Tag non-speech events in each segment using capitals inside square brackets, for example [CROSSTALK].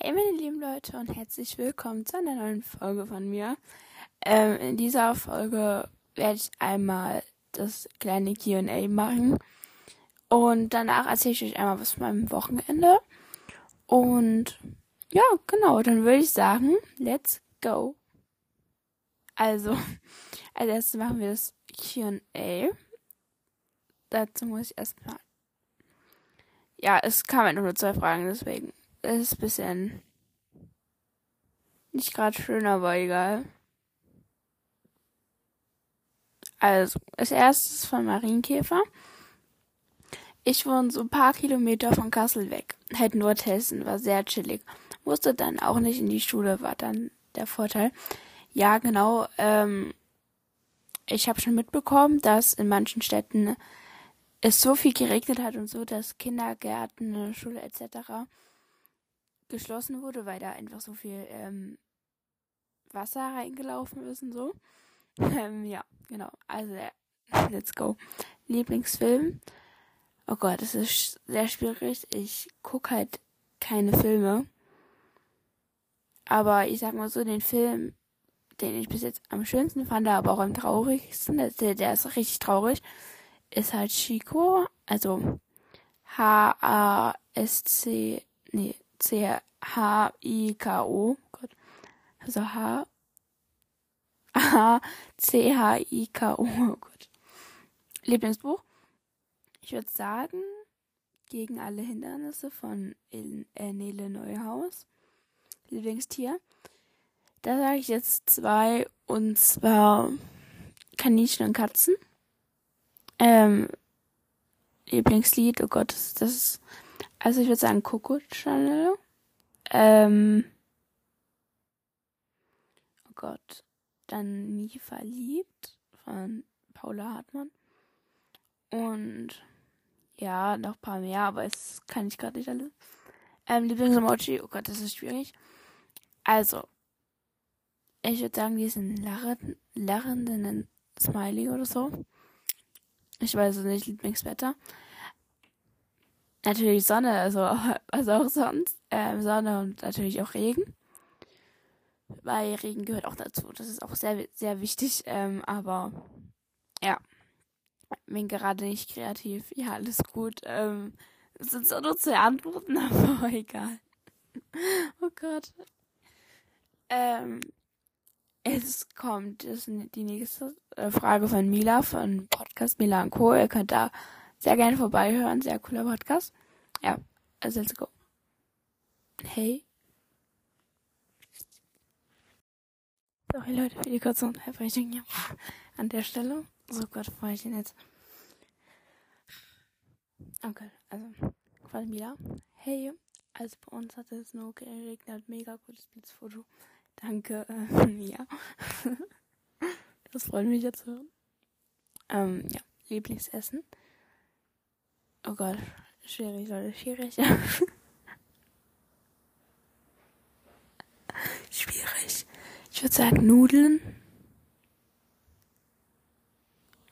Hey meine lieben Leute und herzlich willkommen zu einer neuen Folge von mir. Ähm, in dieser Folge werde ich einmal das kleine QA machen und danach erzähle ich euch einmal was von meinem Wochenende. Und ja, genau, dann würde ich sagen, let's go. Also, [LAUGHS] als erstes machen wir das QA. Dazu muss ich erstmal. Ja, es kamen nur zwei Fragen, deswegen ist ein bisschen nicht gerade schön, aber egal. Also, als erstes von Marienkäfer. Ich wohne so ein paar Kilometer von Kassel weg. Halt Nordhessen, war sehr chillig. Musste dann auch nicht in die Schule, war dann der Vorteil. Ja, genau. Ähm, ich habe schon mitbekommen, dass in manchen Städten es so viel geregnet hat und so, dass Kindergärten, Schule etc geschlossen wurde, weil da einfach so viel ähm, Wasser reingelaufen ist und so. [LAUGHS] Ähm, ja, genau. Also, [LAUGHS] let's go. Lieblingsfilm. Oh Gott, das ist sehr schwierig. Ich guck halt keine Filme. Aber ich sag mal so, den Film, den ich bis jetzt am schönsten fand, aber auch am traurigsten, der, der ist richtig traurig, ist halt Chico. Also H-A-S-C, nee, C-H-I-K-O. Gott. Also H. A-C-H-I-K-O. Oh Gott. Lieblingsbuch? Ich würde sagen, gegen alle Hindernisse von Il äh, Nele Neuhaus. Lieblingstier? Da sage ich jetzt zwei, und zwar Kaninchen und Katzen. Ähm, Lieblingslied, oh Gott, das ist also ich würde sagen Coco Channel. Ähm, oh Gott. Dann Nie verliebt von Paula Hartmann. Und ja, noch ein paar mehr, aber es kann ich gerade nicht alle. Ähm, Lieblingsemoji, oh Gott, das ist schwierig. Also, ich würde sagen, diesen lachenden Smiley oder so. Ich weiß es nicht, Lieblingswetter. Natürlich Sonne, also [LAUGHS] was auch sonst. Ähm, Sonne und natürlich auch Regen. Weil Regen gehört auch dazu. Das ist auch sehr, sehr wichtig. Ähm, aber ja. Bin gerade nicht kreativ. Ja, alles gut. Ähm, das sind so nur zwei Antworten, [LAUGHS] aber egal. oh Gott. Ähm, es kommt ist die nächste äh, Frage von Mila von Podcast Mila Co. Ihr könnt da sehr gerne vorbeihören. Sehr cooler Podcast. Ja, also let's go. Hey. Sorry Leute für die kurze Unterbrechung hier an der Stelle. So Gott, wo ich denn jetzt? Okay, also quasi wieder. Hey, also bei uns hat es nur geregnet. Mega gutes Blitzfoto. Danke, äh, [LAUGHS] ja. das freut mich jetzt zu hören. Ähm, ja, Lieblingsessen. Oh Gott, schwierig, Leute, schwierig. [LAUGHS] schwierig. Ich würde sagen Nudeln.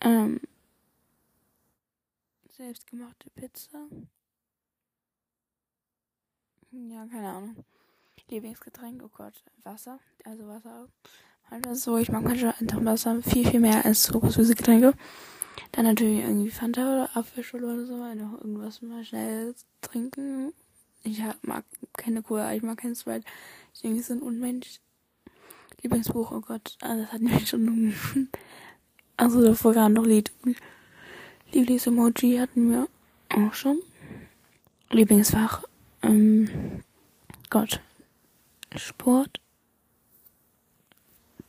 Ähm, selbstgemachte Pizza. Ja, keine Ahnung. Lieblingsgetränk, oh Gott, Wasser. Also Wasser. Manchmal ist so, ich mag manchmal einfach Wasser viel, viel mehr als so süße Getränke. Dann natürlich irgendwie Fanta oder Apfelschule oder so, noch irgendwas mal schnell trinken. Ich mag keine Cola, ich mag keinen Sprite. Ich denke, es sind Unmensch. Lieblingsbuch, oh Gott, ah, das hat mich schon. also davor gerade noch Lied. Lieblingsemoji hatten wir auch schon. Lieblingsfach, ähm, Gott, Sport,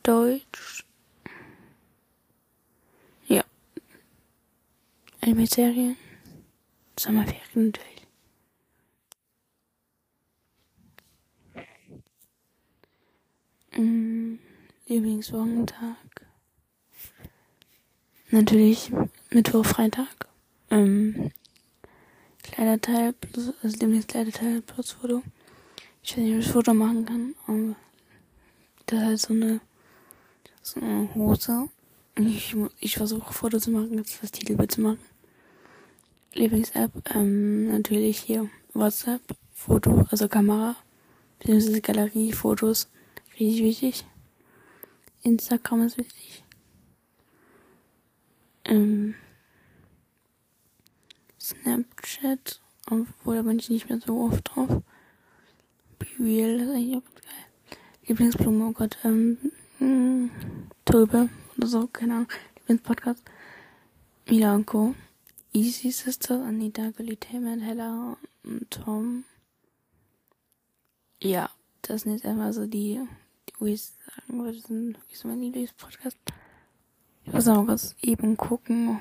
Deutsch, Anime-Serien. Sommerferien natürlich. Mm, Lieblingswochentag. Natürlich Mittwoch, Freitag. Ähm, Kleiderteil, also Lieblingskleiderteil plus Foto. Ich weiß nicht, ob ich das Foto machen kann, aber das ist halt so eine, so eine Hose. Ich, ich versuche Foto zu machen, jetzt das Titelbild zu machen. Lieblings-App, ähm, natürlich hier WhatsApp, Foto, also Kamera, beziehungsweise Galeriefotos. Richtig wichtig. Instagram ist wichtig. Ähm, Snapchat, obwohl da bin ich nicht mehr so oft drauf. Real, ist eigentlich auch ganz geil. Lieblingsblume, oh Gott, ähm, mh, Tulpe oder so, keine Ahnung. Lieblingspodcast. Mila Co. Easy Sisters, Anita, Taman, Hella und Tom. Ja, das sind jetzt erstmal so die, die wo ich sagen würde, sind wirklich so meine Lieblingspodcasts. Ich muss auch kurz eben gucken.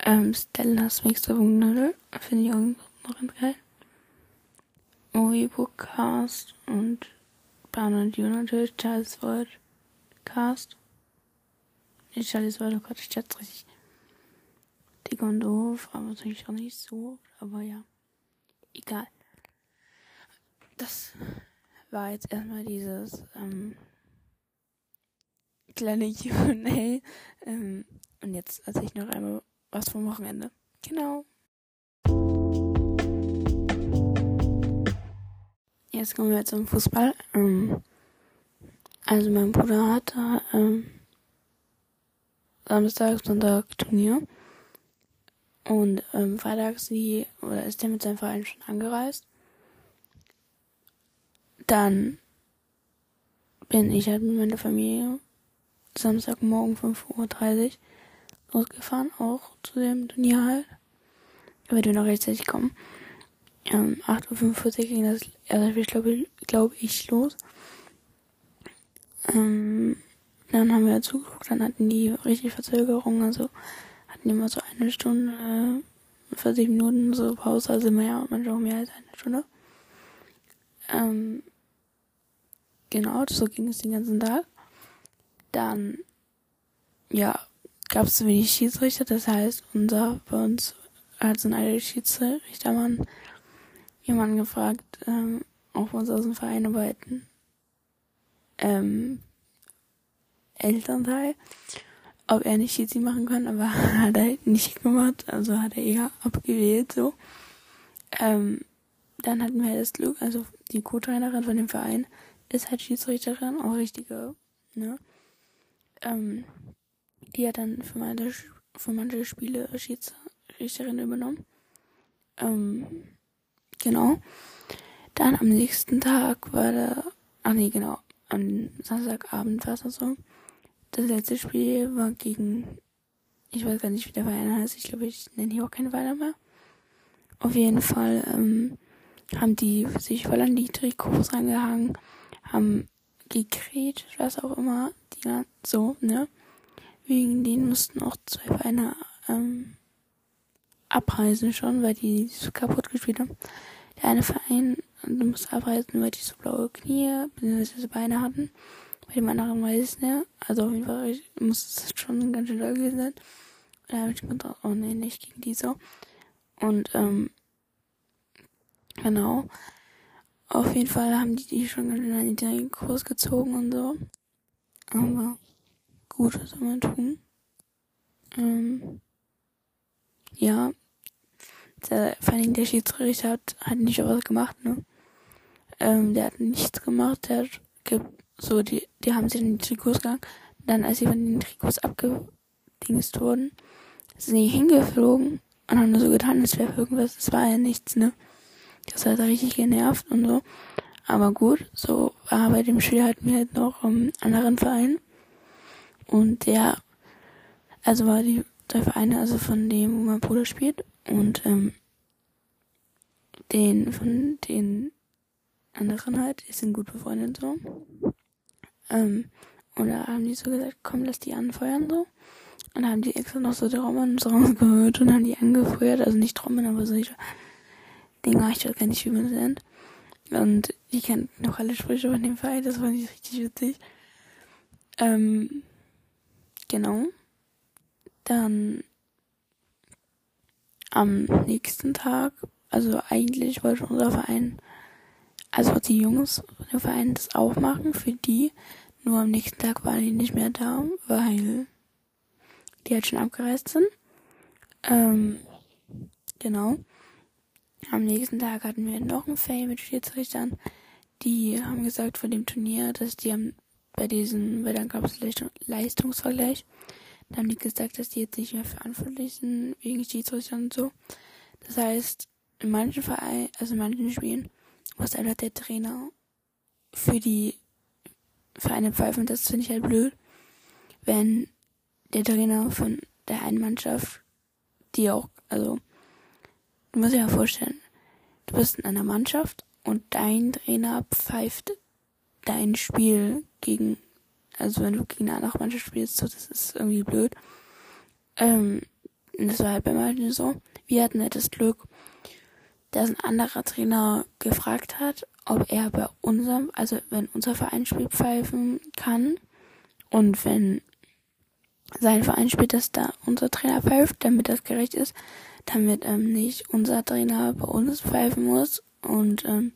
Ähm, Stellas Mixer Nudel finde ich auch noch ganz geil. Moviebookcast und Brown und You natürlich, Charles World Cast. Nicht Charles World, oh Gott, ich schätze richtig dick und doof, aber natürlich auch nicht so, aber ja. Egal. Das war jetzt erstmal dieses ähm, kleine [LAUGHS] QA. Ähm, und jetzt erzähle ich noch einmal was vom Wochenende. Genau. Jetzt kommen wir zum Fußball. Ähm, also mein Bruder hatte ähm, Samstag, Sonntag Turnier. Und ähm, freitags die, oder ist der mit seinem Verein schon angereist. Dann bin ich halt mit meiner Familie Samstagmorgen 5.30 Uhr losgefahren, auch zu dem Turnier halt. Damit wir noch rechtzeitig kommen. Ähm, 8.45 Uhr ging das erste Spiel, glaube glaub ich, los. Ähm, dann haben wir zugeguckt, dann hatten die richtig Verzögerung, also hatten immer so eine Stunde, äh, 40 Minuten so Pause, also mehr, manchmal auch mehr als eine Stunde. Ähm, genau, so ging es den ganzen Tag. Dann, ja, gab es wenig Schiedsrichter, das heißt, unser, bei uns hat so ein alter Schiedsrichtermann jemanden gefragt, ähm, ob wir uns aus dem Verein arbeiten. Ähm, Elternteil, ob er nicht Schiedsrichter machen kann, aber [LAUGHS] hat er nicht gemacht, also hat er eher abgewählt, so. Ähm, dann hatten wir das Glück, also die Co-Trainerin von dem Verein ist halt Schiedsrichterin, auch richtige, ne? Ähm, die hat dann für manche, für manche Spiele Schiedsrichterin übernommen. Ähm, genau. Dann am nächsten Tag war der, ach nee, genau, am Samstagabend war es so. Das letzte Spiel war gegen, ich weiß gar nicht, wie der Verein heißt, ich glaube, ich nenne hier auch keine Vereine mehr. Auf jeden Fall, ähm, haben die sich voll an die Trikots angehangen, haben gekräht, was auch immer, die so, ne? Wegen denen mussten auch zwei Vereine ähm, abreisen schon, weil die so kaputt gespielt haben. Der eine Verein musste abreisen, weil die so blaue Knie bzw. Beine hatten. Bei dem anderen weiß ich ne? Also auf jeden Fall muss es schon ganz schön doll gewesen sein. Da habe ich gedacht, oh nee, nicht gegen die so. Und ähm, Genau. Auf jeden Fall haben die die schon in den Kurs gezogen und so. Aber gut, was soll man tun? Ähm, ja. Der, vor allem der Schiedsrichter hat, hat nicht was gemacht, ne? Ähm, der hat nichts gemacht, der hat so, die, die haben sich in die Trikots gegangen. Dann, als sie von den Trikots abgedingst wurden, sind die hingeflogen und haben nur so getan, als wäre irgendwas. Es war ja nichts, ne? Das hat richtig genervt und so. Aber gut, so war bei dem Spiel hatten wir halt noch einen anderen Verein. Und der, also war die der Vereine, also von dem, wo mein Bruder spielt. Und ähm, den, von den anderen halt, die sind gut befreundet so. Ähm, und da haben die so gesagt, komm, lass die anfeuern so. Und dann haben die extra noch so Trommeln rausgehört und haben die angefeuert, also nicht Trommeln, aber so Dinger, ich weiß gar nicht, wie man sie nennt. Und ich kenne noch alle Sprüche von dem Verein, das fand ich richtig witzig. Ähm, genau. Dann am nächsten Tag, also eigentlich wollte unser Verein, also die Jungs dem Verein das auch machen für die. Nur am nächsten Tag waren die nicht mehr da, weil die halt schon abgereist sind. Ähm, genau. Am nächsten Tag hatten wir noch ein Fail mit Schiedsrichtern. Die haben gesagt vor dem Turnier, dass die haben bei diesem, weil dann gab es Leistungsvergleich, da haben die gesagt, dass die jetzt nicht mehr verantwortlich sind wegen Schiedsrichtern und so. Das heißt, in manchen Vereinen, also in manchen Spielen, muss einfach der Trainer für die Vereine pfeifen. Das finde ich halt blöd, wenn der Trainer von der einen Mannschaft, die auch, also, du musst dir mal vorstellen, du bist in einer Mannschaft und dein Trainer pfeift dein Spiel gegen, also wenn du gegen eine andere Mannschaft spielst, so, das ist irgendwie blöd. Ähm, das war halt bei manchen so. Wir hatten halt das Glück, dass ein anderer Trainer gefragt hat, ob er bei unserem, also wenn unser Verein spielt, pfeifen kann. Und wenn sein Verein spielt, dass da unser Trainer pfeift, damit das gerecht ist, damit ähm, nicht unser Trainer bei uns pfeifen muss und ähm,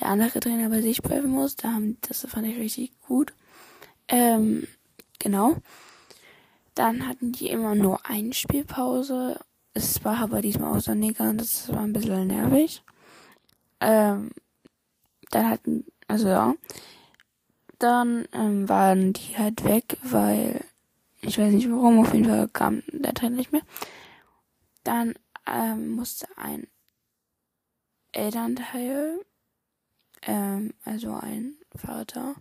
der andere Trainer bei sich pfeifen muss. Da haben, das fand ich richtig gut. Ähm, genau. Dann hatten die immer nur eine Spielpause es war aber diesmal auch sonniger und das war ein bisschen nervig. Ähm, dann hatten, also ja. Dann ähm, waren die halt weg, weil ich weiß nicht warum, auf jeden Fall kam der Trainer nicht mehr. Dann ähm, musste ein Elternteil, ähm, also ein Vater,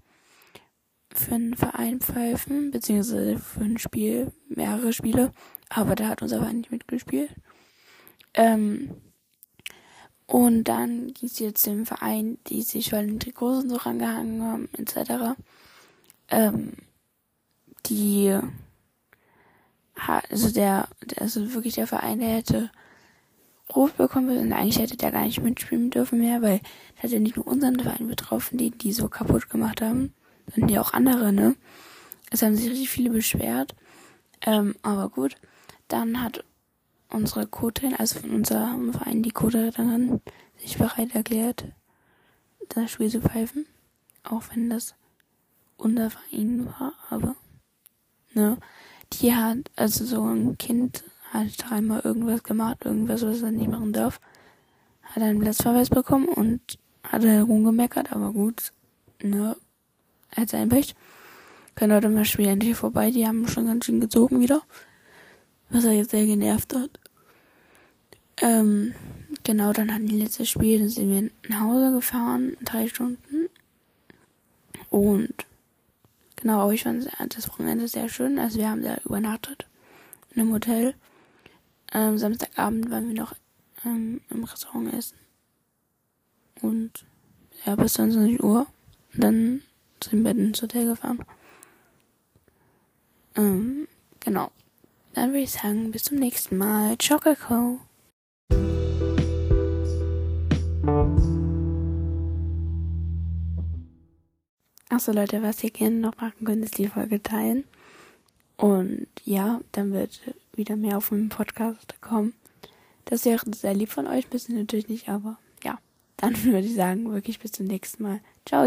für einen Verein pfeifen, beziehungsweise für ein Spiel, mehrere Spiele. Aber da hat unser Verein nicht mitgespielt. Ähm, und dann ging es jetzt dem Verein, die sich schon in Trikots und so rangehangen haben, etc. Ähm, die, also der, also wirklich der Verein, der hätte Ruf bekommen und eigentlich hätte der gar nicht mitspielen dürfen mehr, weil das hat ja nicht nur unseren Verein betroffen, die die so kaputt gemacht haben, sondern ja auch andere, ne? Es haben sich richtig viele beschwert. Ähm, aber gut. Dann hat unsere Co-Trainerin, also von unserem Verein, die Co-Trainerin, sich bereit erklärt, das Spiel zu pfeifen. Auch wenn das unser Verein war, aber, ne. Die hat, also so ein Kind hat dreimal irgendwas gemacht, irgendwas, was er nicht machen darf. Hat einen Platzverweis bekommen und hat rumgemeckert, aber gut, ne, als ein Pech. Können heute mal Spiel endlich vorbei, die haben schon ganz schön gezogen wieder was er jetzt sehr genervt hat. Ähm, genau, dann hatten die letzte Spiel, dann sind wir nach Hause gefahren, drei Stunden. Und genau, ich fand das Wochenende sehr schön. Also wir haben da übernachtet in einem Hotel. Ähm, Samstagabend waren wir noch ähm, im Restaurant essen. Und ja, bis 20 Uhr. Und dann sind wir ins Hotel gefahren. Ähm, genau. Dann würde ich sagen, bis zum nächsten Mal. Ciao, Kakao. Achso Leute, was ihr gerne noch machen könnt, ist die Folge teilen. Und ja, dann wird wieder mehr auf dem Podcast kommen. Das wäre sehr lieb von euch, bisschen natürlich nicht, aber ja. Dann [LAUGHS] würde ich sagen, wirklich bis zum nächsten Mal. Ciao.